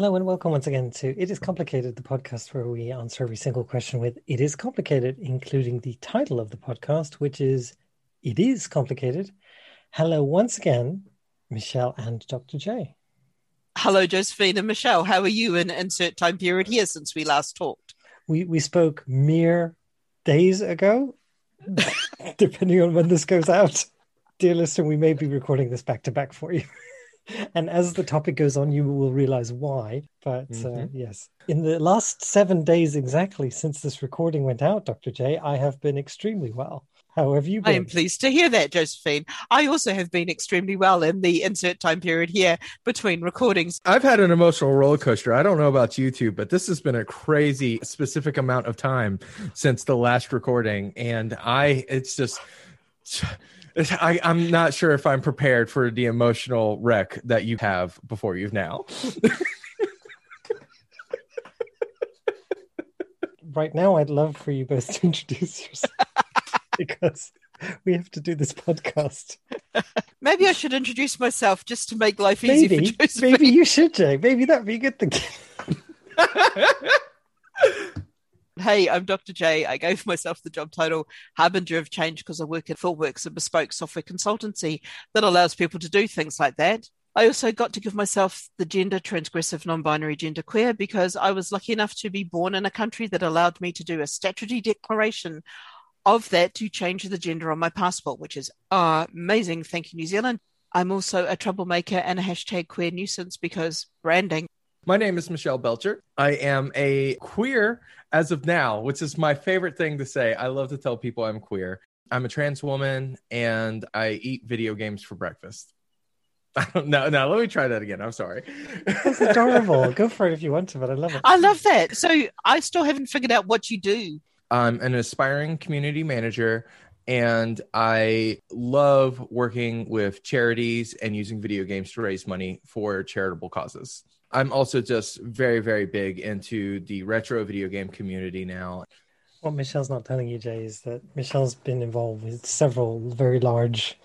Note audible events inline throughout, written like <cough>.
Hello and welcome once again to It Is Complicated, the podcast where we answer every single question with It Is Complicated, including the title of the podcast, which is It Is Complicated. Hello once again, Michelle and Dr. J. Hello, Josephine and Michelle. How are you in insert time period here since we last talked? We we spoke mere days ago, <laughs> depending on when this goes out. Dear listener, we may be recording this back to back for you. And as the topic goes on, you will realize why. But uh, mm-hmm. uh, yes, in the last seven days exactly since this recording went out, Dr. J, I have been extremely well. How have you been? I am pleased to hear that, Josephine. I also have been extremely well in the insert time period here between recordings. I've had an emotional roller coaster. I don't know about you two, but this has been a crazy specific amount of time since the last recording. And I, it's just <laughs> I, am not sure if I'm prepared for the emotional wreck that you have before you now. <laughs> right now, I'd love for you both to introduce yourself <laughs> because we have to do this podcast. Maybe I should introduce myself just to make life easy for Josephine. Maybe you should, Jay. Maybe that'd be a good thing. Hey, I'm Dr. J. I gave <laughs> myself the job title Harbinger of Change because I work at Fullworks, a bespoke software consultancy that allows people to do things like that. I also got to give myself the gender transgressive non binary gender queer because I was lucky enough to be born in a country that allowed me to do a statutory declaration of that to change the gender on my passport, which is amazing. Thank you, New Zealand. I'm also a troublemaker and a hashtag queer nuisance because branding. My name is Michelle Belcher. I am a queer as of now, which is my favorite thing to say. I love to tell people I'm queer. I'm a trans woman and I eat video games for breakfast. <laughs> I don't know. No, let me try that again. I'm sorry. That's adorable. <laughs> Go for it if you want to, but I love it. I love that. So I still haven't figured out what you do. I'm an aspiring community manager and I love working with charities and using video games to raise money for charitable causes. I'm also just very, very big into the retro video game community now. What Michelle's not telling you, Jay, is that Michelle's been involved with several very large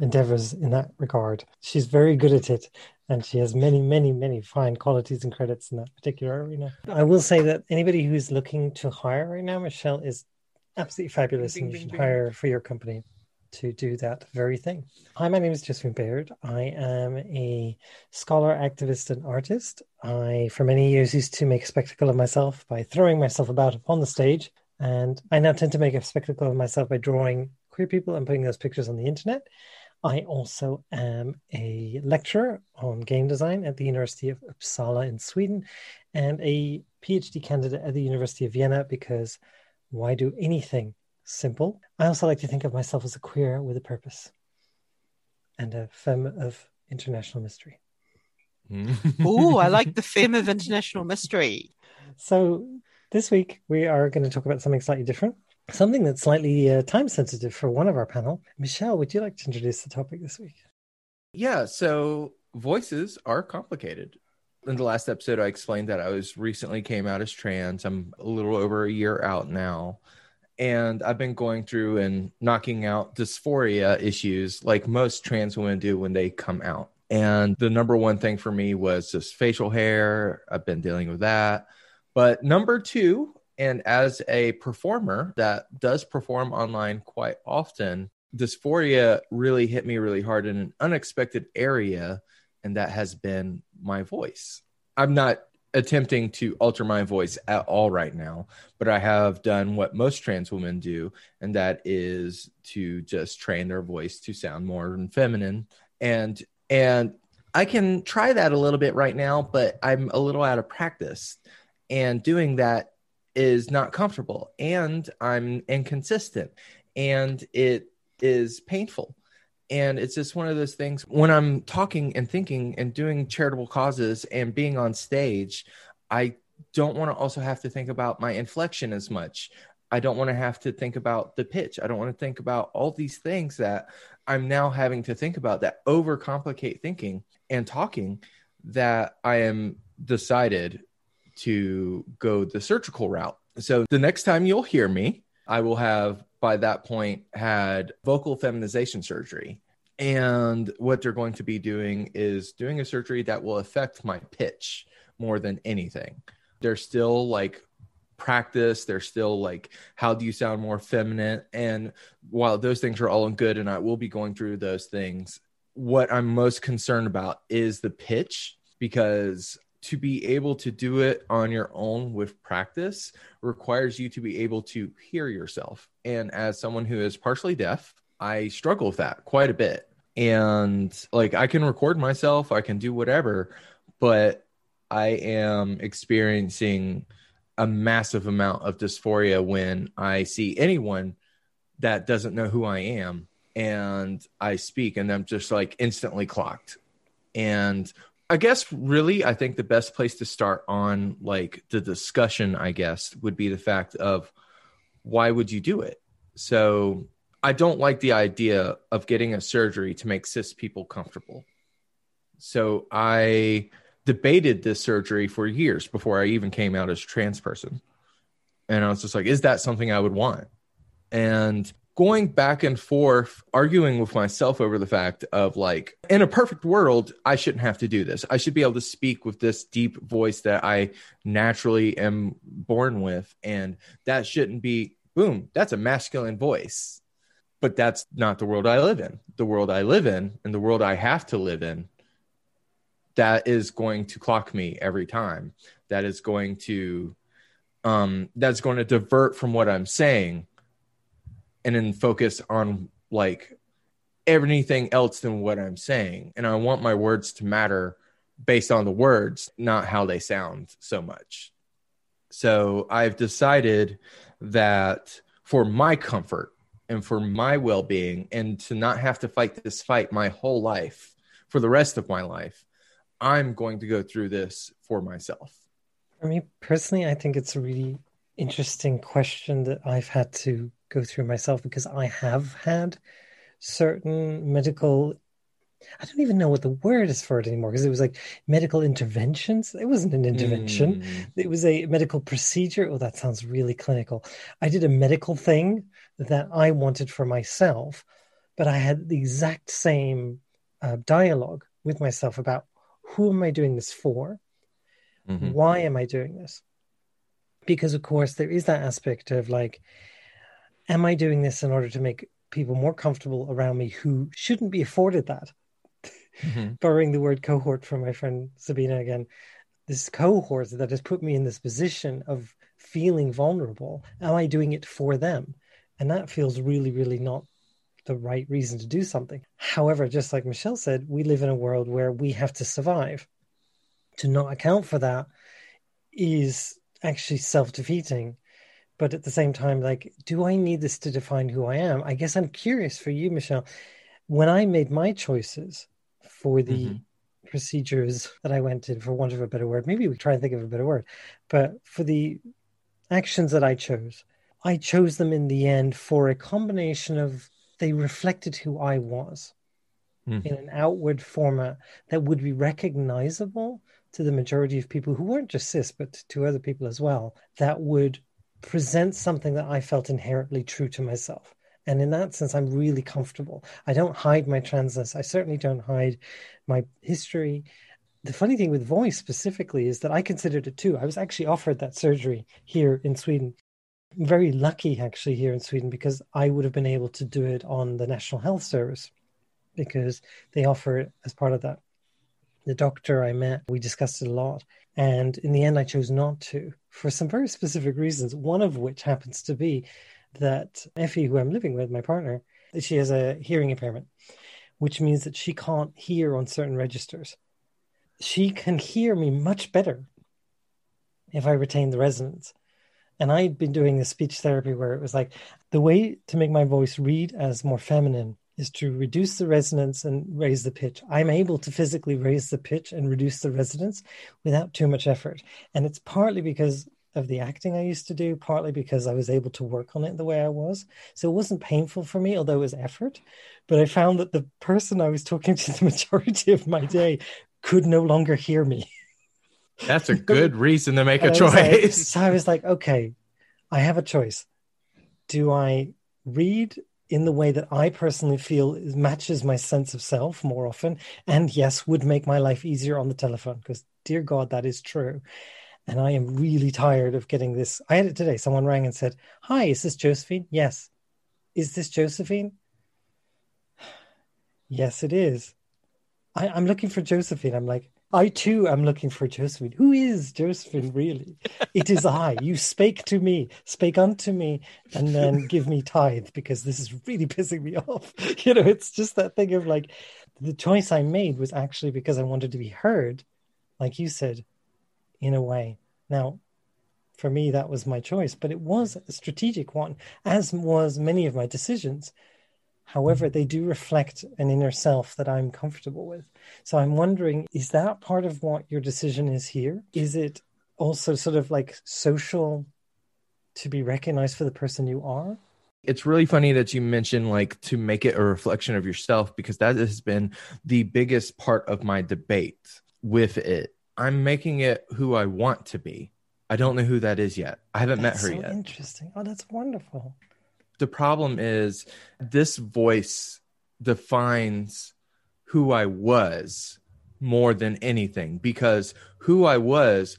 endeavors in that regard. She's very good at it, and she has many, many, many fine qualities and credits in that particular arena. I will say that anybody who's looking to hire right now, Michelle is absolutely fabulous, bing, and you should bing. hire for your company to do that very thing. Hi, my name is Josephine Baird. I am a scholar, activist, and artist. I, for many years, used to make a spectacle of myself by throwing myself about upon the stage. And I now tend to make a spectacle of myself by drawing queer people and putting those pictures on the internet. I also am a lecturer on game design at the University of Uppsala in Sweden and a PhD candidate at the University of Vienna because why do anything simple. I also like to think of myself as a queer with a purpose and a femme of international mystery. oh, I like <laughs> the femme of international mystery. So this week we are going to talk about something slightly different, something that's slightly uh, time sensitive for one of our panel. Michelle, would you like to introduce the topic this week? Yeah, so voices are complicated. In the last episode, I explained that I was recently came out as trans. I'm a little over a year out now and I've been going through and knocking out dysphoria issues like most trans women do when they come out. And the number one thing for me was just facial hair. I've been dealing with that. But number two, and as a performer that does perform online quite often, dysphoria really hit me really hard in an unexpected area, and that has been my voice. I'm not attempting to alter my voice at all right now, but I have done what most trans women do, and that is to just train their voice to sound more feminine. And and I can try that a little bit right now, but I'm a little out of practice. And doing that is not comfortable and I'm inconsistent and it is painful and it's just one of those things when I'm talking and thinking and doing charitable causes and being on stage, I don't want to also have to think about my inflection as much. I don't want to have to think about the pitch. I don't want to think about all these things that I'm now having to think about that overcomplicate thinking and talking that I am decided to go the surgical route. So the next time you'll hear me, I will have by that point had vocal feminization surgery. And what they're going to be doing is doing a surgery that will affect my pitch, more than anything. They're still like practice. They're still like, how do you sound more feminine? And while those things are all good, and I will be going through those things, what I'm most concerned about is the pitch because to be able to do it on your own with practice requires you to be able to hear yourself. And as someone who is partially deaf, I struggle with that quite a bit. And like I can record myself, I can do whatever, but I am experiencing a massive amount of dysphoria when I see anyone that doesn't know who I am and I speak and I'm just like instantly clocked. And I guess really I think the best place to start on like the discussion I guess would be the fact of why would you do it? So I don't like the idea of getting a surgery to make cis people comfortable. So I debated this surgery for years before I even came out as trans person. And I was just like, is that something I would want? And going back and forth, arguing with myself over the fact of like, in a perfect world, I shouldn't have to do this. I should be able to speak with this deep voice that I naturally am born with. And that shouldn't be, boom, that's a masculine voice. But that's not the world I live in. The world I live in and the world I have to live in that is going to clock me every time. That is going to um that's going to divert from what i'm saying and then focus on like everything else than what i'm saying. And i want my words to matter based on the words not how they sound so much. So i've decided that for my comfort and for my well-being and to not have to fight this fight my whole life for the rest of my life I'm going to go through this for myself? For me personally, I think it's a really interesting question that I've had to go through myself because I have had certain medical I don't even know what the word is for it anymore because it was like medical interventions. It wasn't an intervention. Mm. It was a medical procedure. Oh, that sounds really clinical. I did a medical thing that I wanted for myself, but I had the exact same uh, dialogue with myself about who am I doing this for? Mm-hmm. Why am I doing this? Because, of course, there is that aspect of like, am I doing this in order to make people more comfortable around me who shouldn't be afforded that? Mm-hmm. Borrowing the word cohort from my friend Sabina again, this cohort that has put me in this position of feeling vulnerable. Am I doing it for them? And that feels really, really not the right reason to do something. However, just like Michelle said, we live in a world where we have to survive. To not account for that is actually self defeating. But at the same time, like, do I need this to define who I am? I guess I'm curious for you, Michelle. When I made my choices for the mm-hmm. procedures that I went in, for want of a better word, maybe we try and think of a better word, but for the actions that I chose, I chose them in the end for a combination of they reflected who I was mm. in an outward format that would be recognizable to the majority of people who weren't just cis, but to other people as well, that would present something that I felt inherently true to myself. And in that sense, I'm really comfortable. I don't hide my transness. I certainly don't hide my history. The funny thing with voice specifically is that I considered it too. I was actually offered that surgery here in Sweden very lucky actually here in Sweden because I would have been able to do it on the National Health Service because they offer it as part of that. The doctor I met, we discussed it a lot. And in the end, I chose not to for some very specific reasons, one of which happens to be that Effie, who I'm living with, my partner, she has a hearing impairment, which means that she can't hear on certain registers. She can hear me much better if I retain the resonance and I'd been doing a speech therapy where it was like the way to make my voice read as more feminine is to reduce the resonance and raise the pitch. I'm able to physically raise the pitch and reduce the resonance without too much effort. And it's partly because of the acting I used to do, partly because I was able to work on it the way I was. So it wasn't painful for me, although it was effort. But I found that the person I was talking to <laughs> the majority of my day could no longer hear me. That's a <laughs> good reason to make a choice. Like, so I was like, okay, I have a choice. Do I read in the way that I personally feel matches my sense of self more often, and yes, would make my life easier on the telephone because, dear God, that is true. And I am really tired of getting this. I had it today. Someone rang and said, Hi, is this Josephine? Yes. Is this Josephine? <sighs> Yes, it is. I, I'm looking for Josephine. I'm like, I too am looking for Josephine. Who is Josephine really? It is I. You spake to me, spake unto me, and then <laughs> give me tithe because this is really pissing me <laughs> off. You know, it's just that thing of like the choice I made was actually because I wanted to be heard, like you said, in a way. Now, for me, that was my choice, but it was a strategic one, as was many of my decisions. However, they do reflect an inner self that I'm comfortable with. So I'm wondering, is that part of what your decision is here? Is it also sort of like social to be recognized for the person you are? It's really funny that you mentioned like to make it a reflection of yourself because that has been the biggest part of my debate with it. I'm making it who I want to be. I don't know who that is yet. I haven't that's met her so yet. Interesting. Oh, that's wonderful. The problem is this voice defines who I was more than anything because who I was,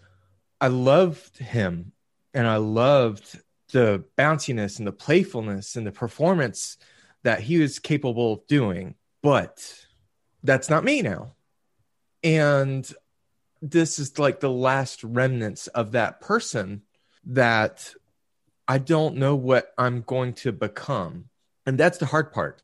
I loved him and I loved the bounciness and the playfulness and the performance that he was capable of doing. But that's not me now. And this is like the last remnants of that person that I don't know what I'm going to become. And that's the hard part.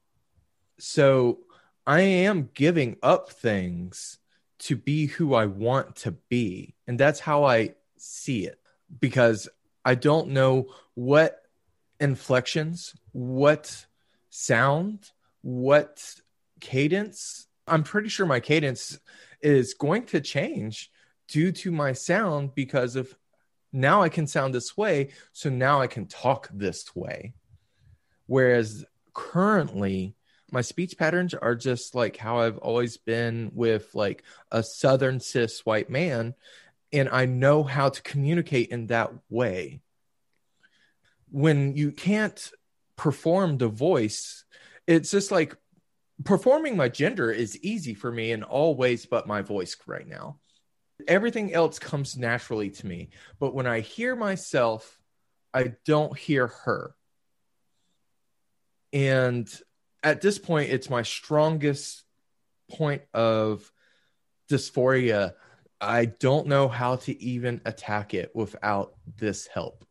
So I am giving up things to be who I want to be. And that's how I see it because I don't know what inflections, what sound, what cadence. I'm pretty sure my cadence is going to change due to my sound because of now I can sound this way. So now I can talk this way. Whereas currently, my speech patterns are just like how I've always been with like a southern cis white man and I know how to communicate in that way. When you can't perform the voice, it's just like performing my gender is easy for me in all ways but my voice right now. Everything else comes naturally to me. But when I hear myself, I don't hear her. And at this point, it's my strongest point of dysphoria. I don't know how to even attack it without this help.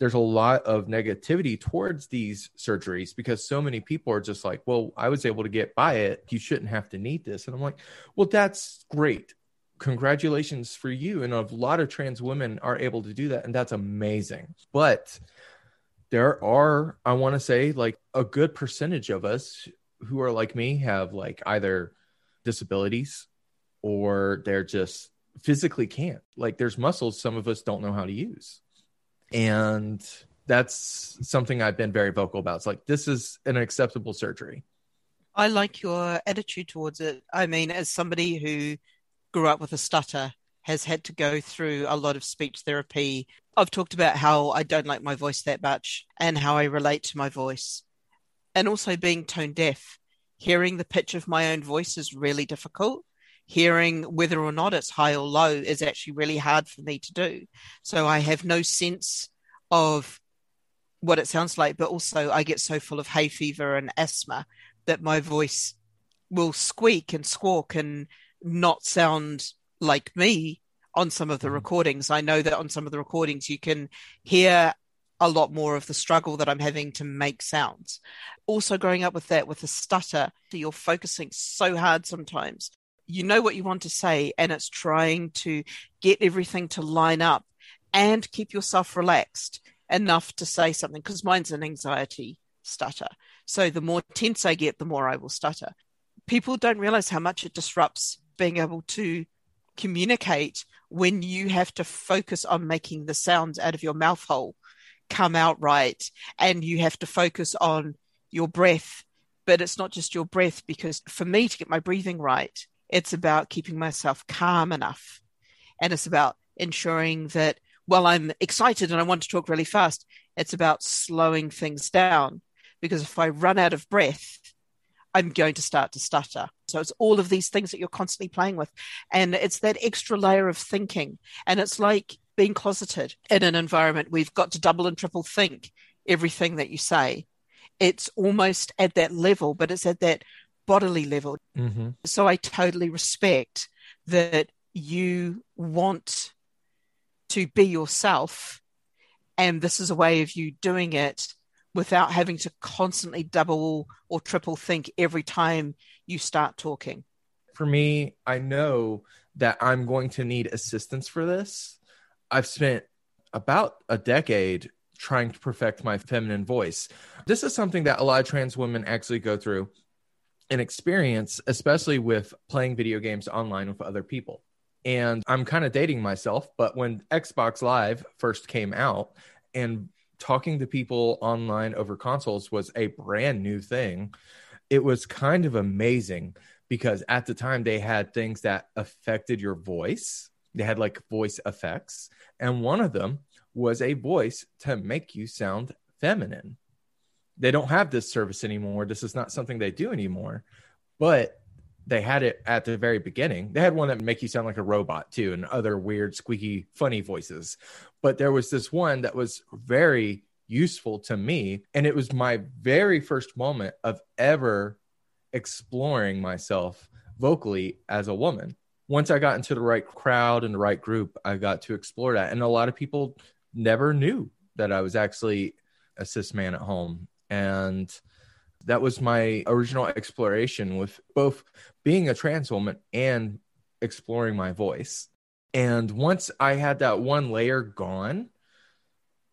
There's a lot of negativity towards these surgeries because so many people are just like, well, I was able to get by it. You shouldn't have to need this. And I'm like, well, that's great. Congratulations for you. And a lot of trans women are able to do that. And that's amazing. But there are i want to say like a good percentage of us who are like me have like either disabilities or they're just physically can't like there's muscles some of us don't know how to use and that's something i've been very vocal about it's like this is an acceptable surgery i like your attitude towards it i mean as somebody who grew up with a stutter has had to go through a lot of speech therapy. I've talked about how I don't like my voice that much and how I relate to my voice. And also being tone deaf, hearing the pitch of my own voice is really difficult. Hearing whether or not it's high or low is actually really hard for me to do. So I have no sense of what it sounds like, but also I get so full of hay fever and asthma that my voice will squeak and squawk and not sound like me on some of the mm-hmm. recordings. I know that on some of the recordings you can hear a lot more of the struggle that I'm having to make sounds. Also, growing up with that, with a stutter, you're focusing so hard sometimes. You know what you want to say, and it's trying to get everything to line up and keep yourself relaxed enough to say something. Because mine's an anxiety stutter. So the more tense I get, the more I will stutter. People don't realize how much it disrupts being able to communicate when you have to focus on making the sounds out of your mouth hole come out right and you have to focus on your breath but it's not just your breath because for me to get my breathing right it's about keeping myself calm enough and it's about ensuring that while i'm excited and i want to talk really fast it's about slowing things down because if I run out of breath, I'm going to start to stutter. So it's all of these things that you're constantly playing with. And it's that extra layer of thinking. And it's like being closeted in an environment you've got to double and triple think everything that you say. It's almost at that level, but it's at that bodily level. Mm-hmm. So I totally respect that you want to be yourself. And this is a way of you doing it without having to constantly double or triple think every time you start talking. For me, I know that I'm going to need assistance for this. I've spent about a decade trying to perfect my feminine voice. This is something that a lot of trans women actually go through and experience, especially with playing video games online with other people. And I'm kind of dating myself, but when Xbox Live first came out and talking to people online over consoles was a brand new thing, it was kind of amazing because at the time they had things that affected your voice. They had like voice effects. And one of them was a voice to make you sound feminine. They don't have this service anymore. This is not something they do anymore. But they had it at the very beginning. They had one that make you sound like a robot too, and other weird, squeaky, funny voices. But there was this one that was very useful to me, and it was my very first moment of ever exploring myself vocally as a woman. Once I got into the right crowd and the right group, I got to explore that. And a lot of people never knew that I was actually a cis man at home. And that was my original exploration with both being a trans woman and exploring my voice. And once I had that one layer gone,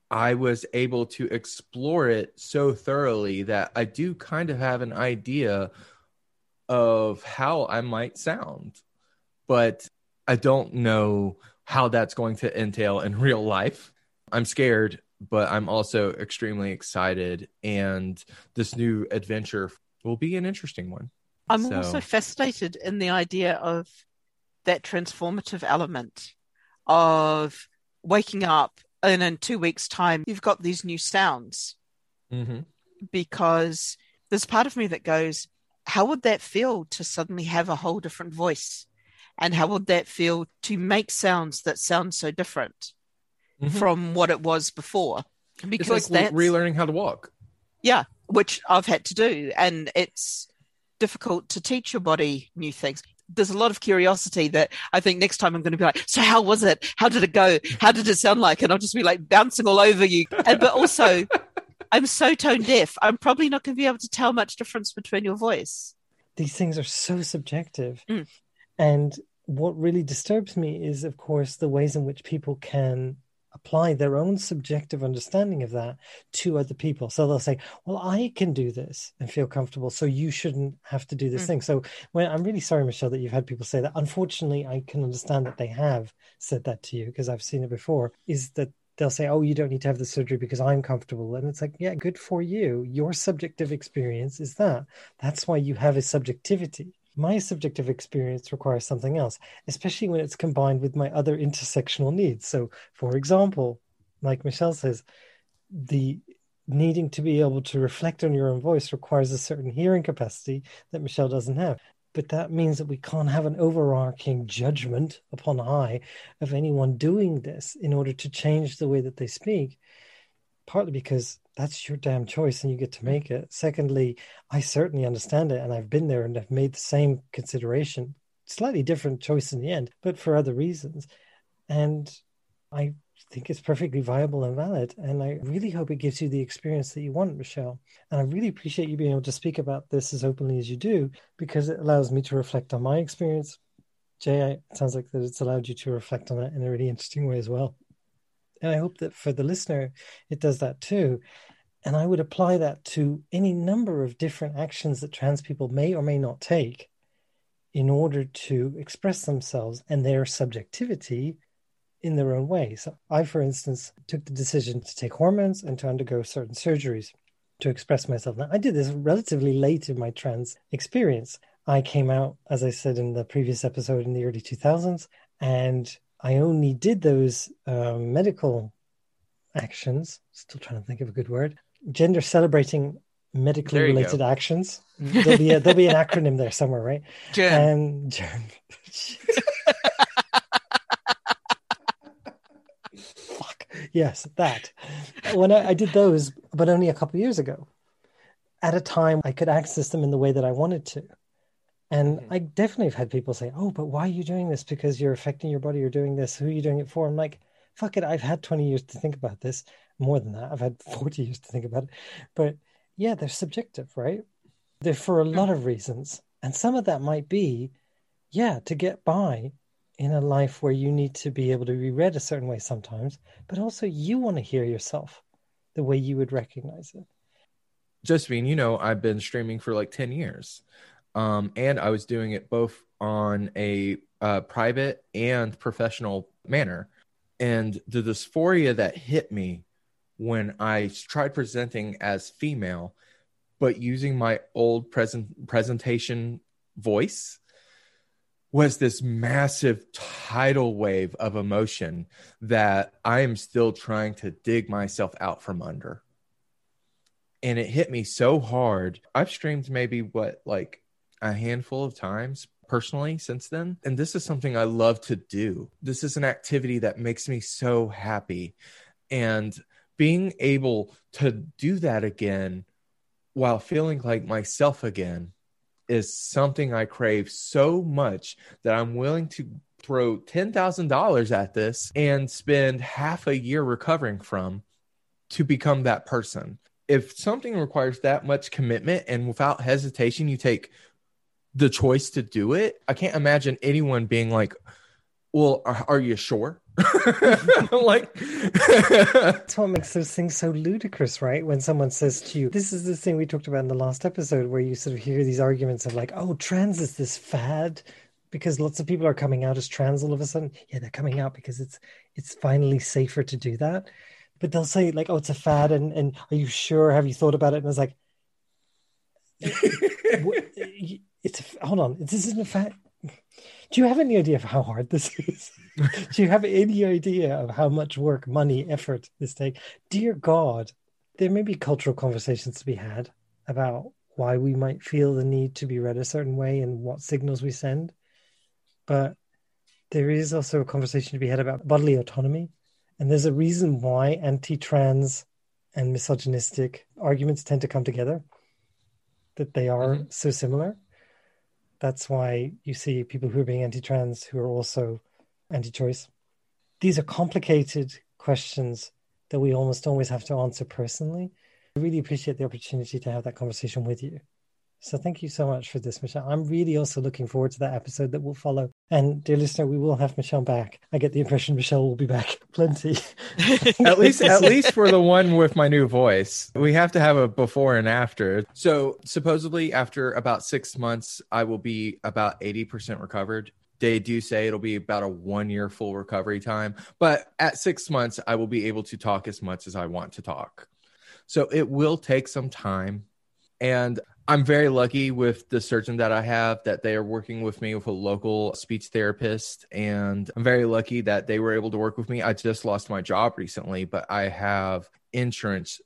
I was able to explore it so thoroughly that I do kind of have an idea of how I might sound. But I don't know how that's going to entail in <laughs> real life. I'm scared but I'm also extremely excited. And this new adventure will be an interesting one. I'm so. also fascinated in the idea of that transformative element of waking up and in two weeks' time, you've got these new sounds. Mm-hmm. Because there's part of me that goes, how would that feel to suddenly have a whole different voice? And how would that feel to make sounds that sound so different? Mm-hmm. from what it was before. Because it's like relearning how to walk. Yeah, which I've had to do, and it's difficult to teach your body new things. There's a lot of curiosity that I think next time I'm going to be like, so how was it? How did it go? How did it sound like? And I'll just be like bouncing all over you. And but also, <laughs> I'm so tone deaf. I'm probably not going to be able to tell much difference between your voice. These things are so subjective, mm. and what really disturbs me is, of course, the ways in which people can apply their own subjective understanding of that to other people. So they'll say, "Well, I can do this and feel comfortable, so you shouldn't have to do this mm. thing." So when I'm really sorry, Michelle, that you've had people say that. Unfortunately, I can understand that they have said that to you because I've seen it before. Is that they'll say, "Oh, you don't need to have the surgery because I'm comfortable," and it's like, "Yeah, good for you. Your subjective experience is that. That's why you have a subjectivity." My subjective experience requires something else, especially when it's combined with my other intersectional needs. So, for example, like Michelle says, the needing to be able to reflect on your own voice requires a certain hearing capacity that Michelle doesn't have. But that means that we can't have an overarching judgment upon high of anyone doing this in order to change the way that they speak, partly because that's your damn choice and you get to make it. Secondly, I certainly understand it and I've been there and I've made the same consideration, slightly different choice in the end, but for other reasons. And I think it's perfectly viable and valid. And I really hope it gives you the experience that you want, Michelle. And I really appreciate you being able to speak about this as openly as you do because it allows me to reflect on my experience. Jay, it sounds like that it's allowed you to reflect on it in a really interesting way as well. And I hope that for the listener, it does that too. And I would apply that to any number of different actions that trans people may or may not take in order to express themselves and their subjectivity in their own way. So, I, for instance, took the decision to take hormones and to undergo certain surgeries to express myself. Now, I did this relatively late in my trans experience. I came out, as I said in the previous episode, in the early 2000s, and I only did those um, medical actions, still trying to think of a good word, gender celebrating medically related go. actions. <laughs> There'll be a, there'll be an acronym there somewhere, right? Germ. Um, germ. <laughs> Fuck yes, that. When I, I did those, but only a couple of years ago, at a time I could access them in the way that I wanted to. And Mhm. I definitely have had people say, "Oh, but why are you doing this? Because you're affecting your body. You're doing this. Who are you doing it for?" I'm like, "Fuck it. I've had 20 years to think about this. More than that, I've had <laughs> 40 years to think about it." But yeah, they're subjective, right? They're for a lot of reasons, and some of that might be, yeah, to get by in a life where you need to be able to be read a certain way sometimes, but also you want to hear yourself the way you would recognize it. Josephine, you know, I've been streaming for like 10 years. Um, and I was doing it both on a uh, private and professional manner. And the dysphoria that hit me when I tried presenting as female, but using my old present presentation voice was this massive tidal wave of emotion that I am still trying to dig myself out from under and it hit me so hard. I've streamed maybe what like a handful of times personally since then, and this is something I love to do. This is an activity that makes me so happy, and being able to do that again while feeling like myself again is something I crave so much that I'm willing to throw $10,000 at this and spend half a year recovering from to become that person. If something requires that much commitment and without hesitation you take the choice to do it i can't imagine anyone being like well are, are you sure <laughs> like <laughs> That's what makes those things so ludicrous, right? When someone says to you, this is the thing we talked about in the last episode, where you sort of hear these arguments of like, oh, trans is this fad because lots of people are coming out as trans all of a sudden. Yeah, they're coming out because it's it's finally safer to do that. But they'll say like, oh, it's a fad, and and are you sure? Have you thought about it? And it's like, <laughs> it's a, hold on, this isn't a fact. Do you have any idea of how hard this is? <laughs> Do you have any idea of how much work, money, effort this takes? Dear God, there may be cultural conversations to be had about why we might feel the need to be read a certain way and what signals we send. But there is also a conversation to be had about bodily autonomy. And there's a reason why anti trans and misogynistic arguments tend to come together, that they are Mhm. so similar. That's why you see people who are being anti trans who are also anti choice. These are complicated questions that we almost always have to answer personally. I really appreciate the opportunity to have that conversation with you. So thank you so much for this, Michelle. I'm really also looking forward to that episode that will follow. And dear listener, we will have Michelle back. I get the impression Michelle will be back <laughs> plenty. <laughs> at least at least for the one with my new voice. We have to have a before and after. So supposedly after about six months i will be about 80% recovered. They do say it'll be about a one year full recovery time but at six months i will be able to talk as much as i want to talk. So it will take some time and i'm very lucky with the surgeon that i have that they are working with me with a local speech therapist. And i'm very lucky that they were able to work with me. I just lost my job recently but i have insurance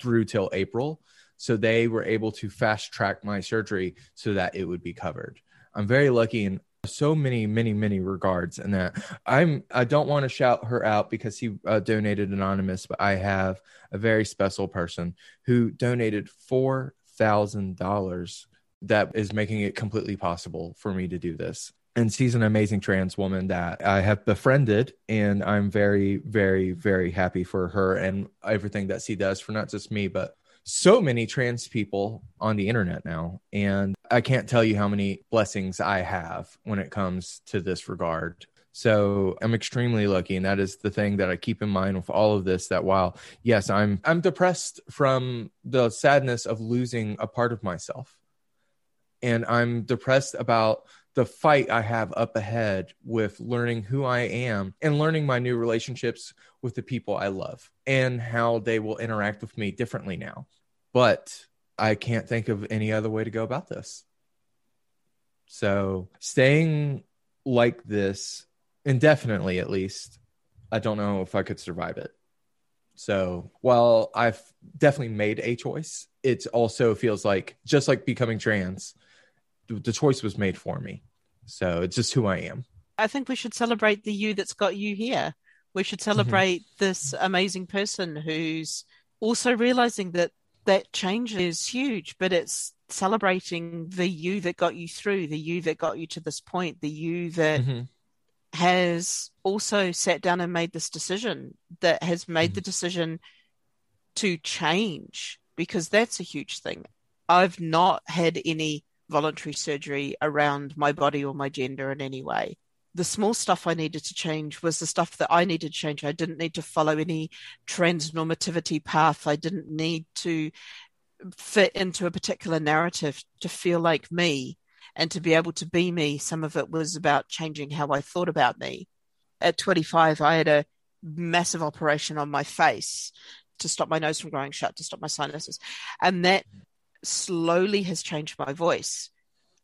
through till april. So they were able to fast track my surgery so that it would be covered. I'm very lucky in so many many many regards and that. I'm i don't want to shout her out because he uh, donated anonymous but i have a very special person who donated four thousand dollars that is making it completely possible for me to do this. And she's an amazing trans woman that i have befriended and i'm very very very happy for her and everything that she does for not just me but so many trans people on the internet now. And i can't tell you how many blessings i have when it comes to this regard so i'm extremely lucky and that is the thing that i keep in mind with all of this that while yes i'm i'm depressed from the sadness of losing a part of myself and i'm depressed about the fight i have up ahead with learning who i am and learning my new relationships with the people i love and how they will interact with me differently now. But i can't think of any other way to go about this. So staying like this indefinitely at least i don't know if i could survive it So while I've definitely made a choice, it also feels like just like becoming trans, the choice was made for me. So it's just who I am. I think we should celebrate the you that's got you here. We should Mm-hmm. celebrate this amazing person who's also realizing that that change is huge, but it's celebrating the you that got you through, the you that got you to this point, the you that Mhm. Has also sat down and made this decision, that has made Mm-hmm. the decision to change, because that's a huge thing. I've not had any voluntary surgery around my body or my gender in any way. The small stuff I needed to change was the stuff that I needed to change. I didn't need to follow any transnormativity path. I didn't need to fit into a particular narrative to feel like me and to be able to be me. Some of it was about changing how I thought about me. At 25, I had a massive operation on my face to stop my nose from growing shut, to stop my sinuses. And that slowly has changed my voice.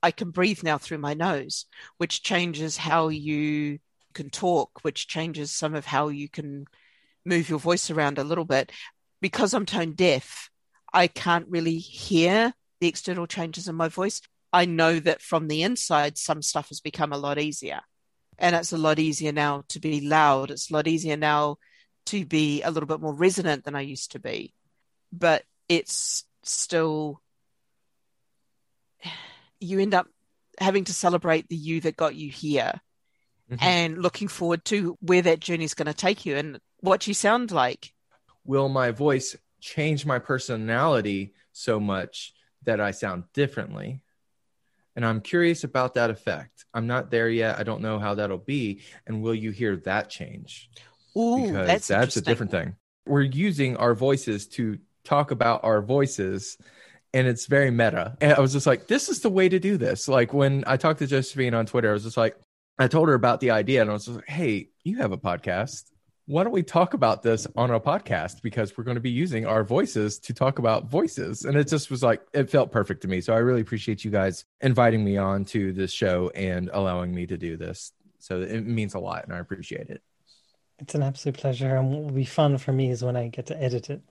I can breathe now through my nose, which changes how you can talk, which changes some of how you can move your voice around a little bit. Because I'm tone deaf, I can't really hear the external changes in my voice. I know that from the inside, some stuff has become a lot easier. And it's a lot easier now to be loud. It's a lot easier now to be a little bit more resonant than I used to be. But it's still, <sighs> you end up having to celebrate the you that got you here Mhm. and looking forward to where that journey is going to take you and what you sound like. Will my voice change my personality so much that I sound differently? And I'm curious about that effect. I'm not there yet. I don't know how that'll be. And will you hear that change? Ooh, because that's, that's, a different thing. We're using our voices to talk about our voices, and it's very meta. And I was just like, this is the way to do this. Like when I talked to Josephine on Twitter, I was just like, I told her about the idea, and I was like, hey, you have a podcast. Why don't we talk about this on our podcast? Because we're going to be using our voices to talk about voices. And it just was like, it felt perfect to me. So I really appreciate you guys inviting me on to this show and allowing me to do this. So it means a lot, and I appreciate it. It's an absolute pleasure. And what will be fun for me is when I get to edit it.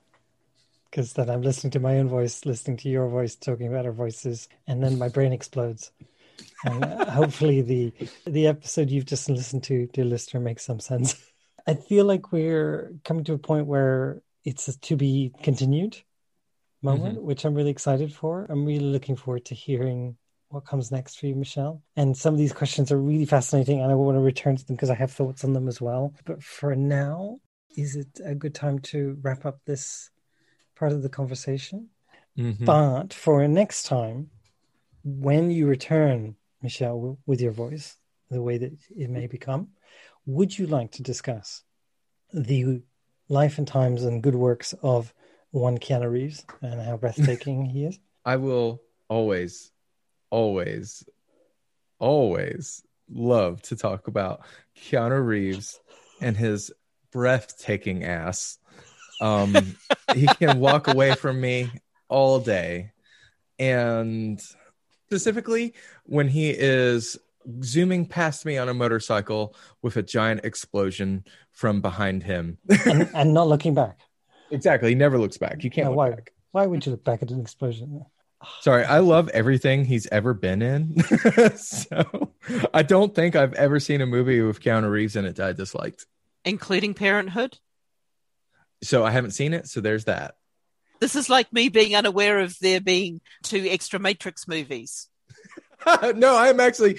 Because then I'm listening to my own voice, listening to your voice, talking about our voices, and then my brain explodes. And uh, hopefully the the episode you've just listened to, dear listener, makes some sense. <laughs> I feel like we're coming to a point where it's a to be continued moment, which I'm really excited for. I'm really looking forward to hearing what comes next for you, Michelle. And some of these questions are really fascinating, and I want to return to them because I have thoughts on them as well. But for now, is it a good time to wrap up this part of the conversation? Mhm. But for next time, when you return, Michelle, with your voice, the way that it may become, would you like to discuss the life and times and good works of one Keanu Reeves and how breathtaking he is? <laughs> I will always, always, always love to talk about Keanu Reeves and his breathtaking ass. Um, he can walk away from me all day. And specifically, when he is zooming past me on a motorcycle with a giant explosion from behind him. And, and not looking back. exactly. He never looks back. You can't No, look why? back. Why would you look back at an explosion? Sorry, I love everything he's ever been in. <laughs> so I don't think I've ever seen a movie with Keanu Reeves in it that I disliked. including Parenthood. So I haven't seen it. So there's that. This is like me being unaware of there being two extra Matrix movies. <laughs> no, I am actually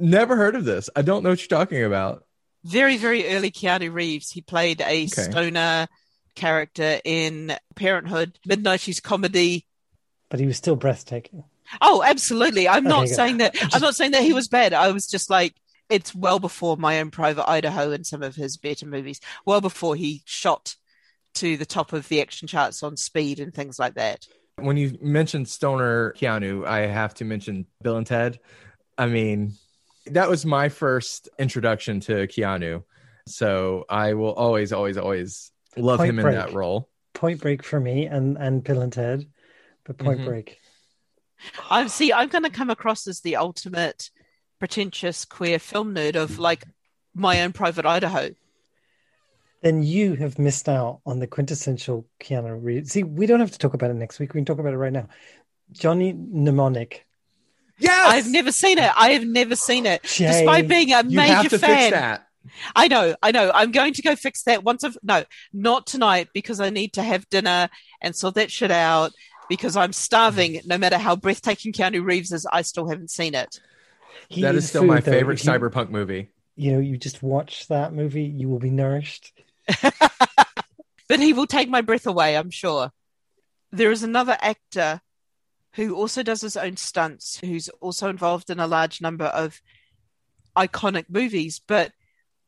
never heard of this. I don't know what you're talking about. Very, very early Keanu Reeves. He played a Okay. stoner character in Parenthood, Midnighties comedy. But he was still breathtaking. Oh, absolutely. I'm not Okay, good. saying that I'm not <laughs> saying that he was bad. I was just like it's well before my own private Idaho and some of his better movies. Well before he shot to the top of the action charts on speed and things like that. When you mentioned Stoner Keanu, I have to mention Bill and Ted. I mean, that was my first introduction to Keanu. So I will always, always, always love Point him Break. in that role. Point Break for me and, and Bill and Ted, but Point Mhm. Break. I'm see I'm gonna come across as the ultimate pretentious queer film nerd of like my own private Idaho. Then you have missed out on the quintessential Keanu Reeves. See, we don't have to talk about it next week. We can talk about it right now. Johnny Mnemonic. Yes, I've never seen it. I have never seen it. Jay, Despite being a you major have to fan. fix that. I know, I know. I'm going to go fix that once I've no, not tonight because I need to have dinner and sort that shit out because I'm starving. Mm. No matter how breathtaking Keanu Reeves is, I still haven't seen it. He that is still my though. favorite If you- cyberpunk movie. You know, you just watch that movie, you will be nourished. <laughs> But he will take my breath away, I'm sure. There is another actor who also does his own stunts, who's also involved in a large number of iconic movies, but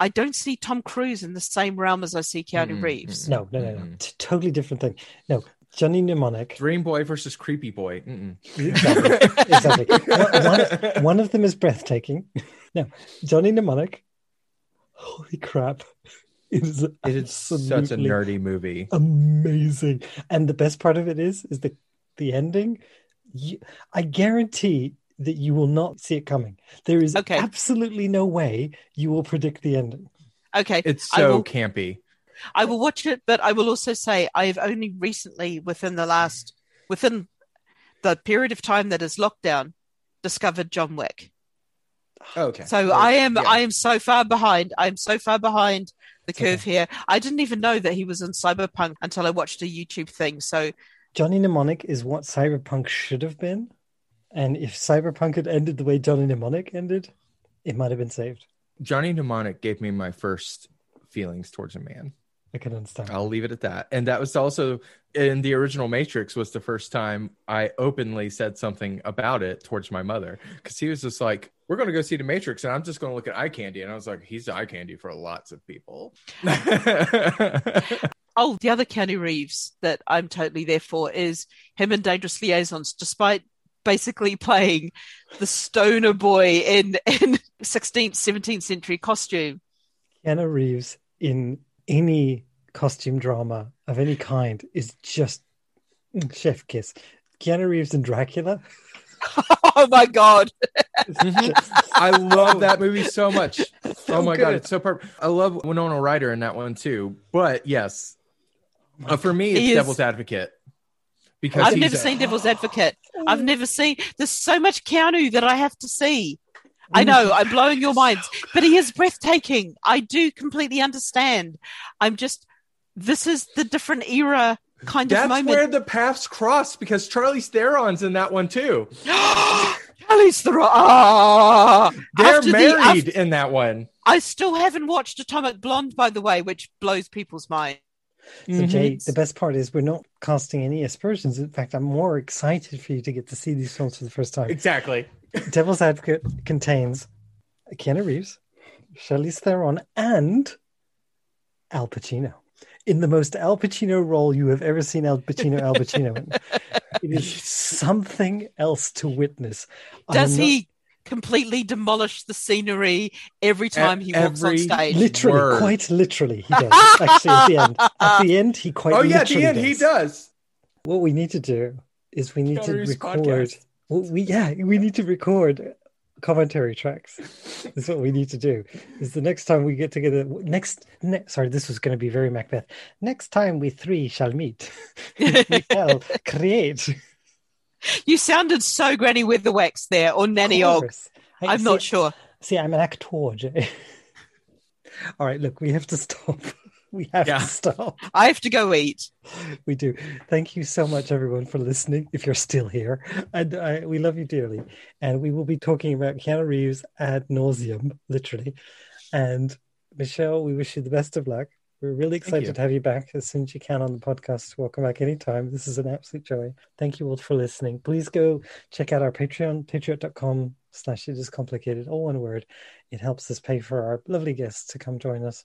I don't see Tom Cruise in the same realm as I see Keanu Mm, Reeves. No, no, no, no. Mm-mm. It's a totally different thing. No, Johnny Mnemonic. Dream Boy versus Creepy Boy. Mm-mm. Exactly. <laughs> exactly. One, one, one of them is breathtaking. No, Johnny Mnemonic. Holy crap. It is, It is such a nerdy movie. amazing. And the best part of it is, is the the ending. You, I guarantee that you will not see it coming. There is Okay. absolutely no way you will predict the ending. Okay. It's I so will- campy. I will watch it, but I will also say I have only recently, within the last, within the period of time that is lockdown, discovered John Wick. Okay. So I am, Yeah. I am so far behind. I am so far behind the It's okay. curve here. I didn't even know that he was in Cyberpunk until I watched a YouTube thing. So Johnny Mnemonic is what Cyberpunk should have been. And if Cyberpunk had ended the way Johnny Mnemonic ended, it might have been saved. Johnny Mnemonic gave me my first feelings towards a man. I can understand. I'll leave it at that. And that was also in the original Matrix was the first time I openly said something about it towards my mother because he was just like, "We're going to go see the Matrix," and I'm just going to look at eye candy, and I was like, "He's eye candy for lots of people." <laughs> Oh, the other Keanu Reeves that I'm totally there for is him in Dangerous Liaisons, despite basically playing the stoner boy in in 16th, 17th century costume. Keanu Reeves in any costume drama of any kind is just chef kiss. Keanu Reeves in Dracula. <laughs> oh my god! <laughs> I love that movie so much. <laughs> oh my god, it's so perfect. I love Winona Ryder in that one too. But yes, uh, for me, it's He is- Devil's Advocate because I've he's never a- seen Devil's Advocate. I've never seen. There's so much Keanu that I have to see. I know I'm blowing your minds, but he is breathtaking. I do completely understand. I'm just. This is the different era kind That's of moment. where the paths cross because Charlie Theron's in that one too. <gasps> <gasps> <gasps> Charlize Theron. Ah! They're After the- married after- in that one. I still haven't watched Atomic Blonde, by the way, which blows people's minds. So Jay, Mhm. the best part is we're not casting any aspersions. In fact, I'm more excited for you to get to see these films for the first time. Exactly. <laughs> Devil's Advocate contains Keanu Reeves, Charlize Theron, and Al Pacino in the most Al Pacino role you have ever seen Al Pacino Al Pacino in. It is something else to witness. Does I'm not- he completely demolish the scenery every time he walks on stage? literally, Word. quite literally, he does. Actually, at the end, at the end, he quite. Oh yeah, at the end he does. What we need to do is we need Keanu to record. podcast. Well, we yeah, we need to record commentary tracks. That's what we need to do. Is the next time we get together. Next, ne- sorry, this was going to be very Macbeth. Next time we three shall meet, <laughs> we shall create. You sounded so Granny Weatherwax there, or Nanny Og. Hey, I'm see- not sure. See, I'm an actor. <laughs> All right, look, we have to stop. <laughs> We have Yeah. to stop. I have to go eat. We do. Thank you so much, everyone, for listening. If you're still here, and I, we love you dearly. And we will be talking about Keanu Reeves ad nauseum, literally. And Michelle, we wish you the best of luck. We're really excited to have you back as soon as you can on the podcast. Welcome back anytime. This is an absolute joy. Thank you all for listening. Please go check out our Patreon, patreon.com slash it is complicated, all one word. It helps us pay for our lovely guests to come join us.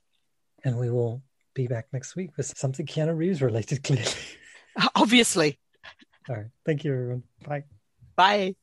And we will be back next week with something Keanu Reeves related, <laughs> clearly. Obviously. All right. Thank you, everyone. Bye. Bye.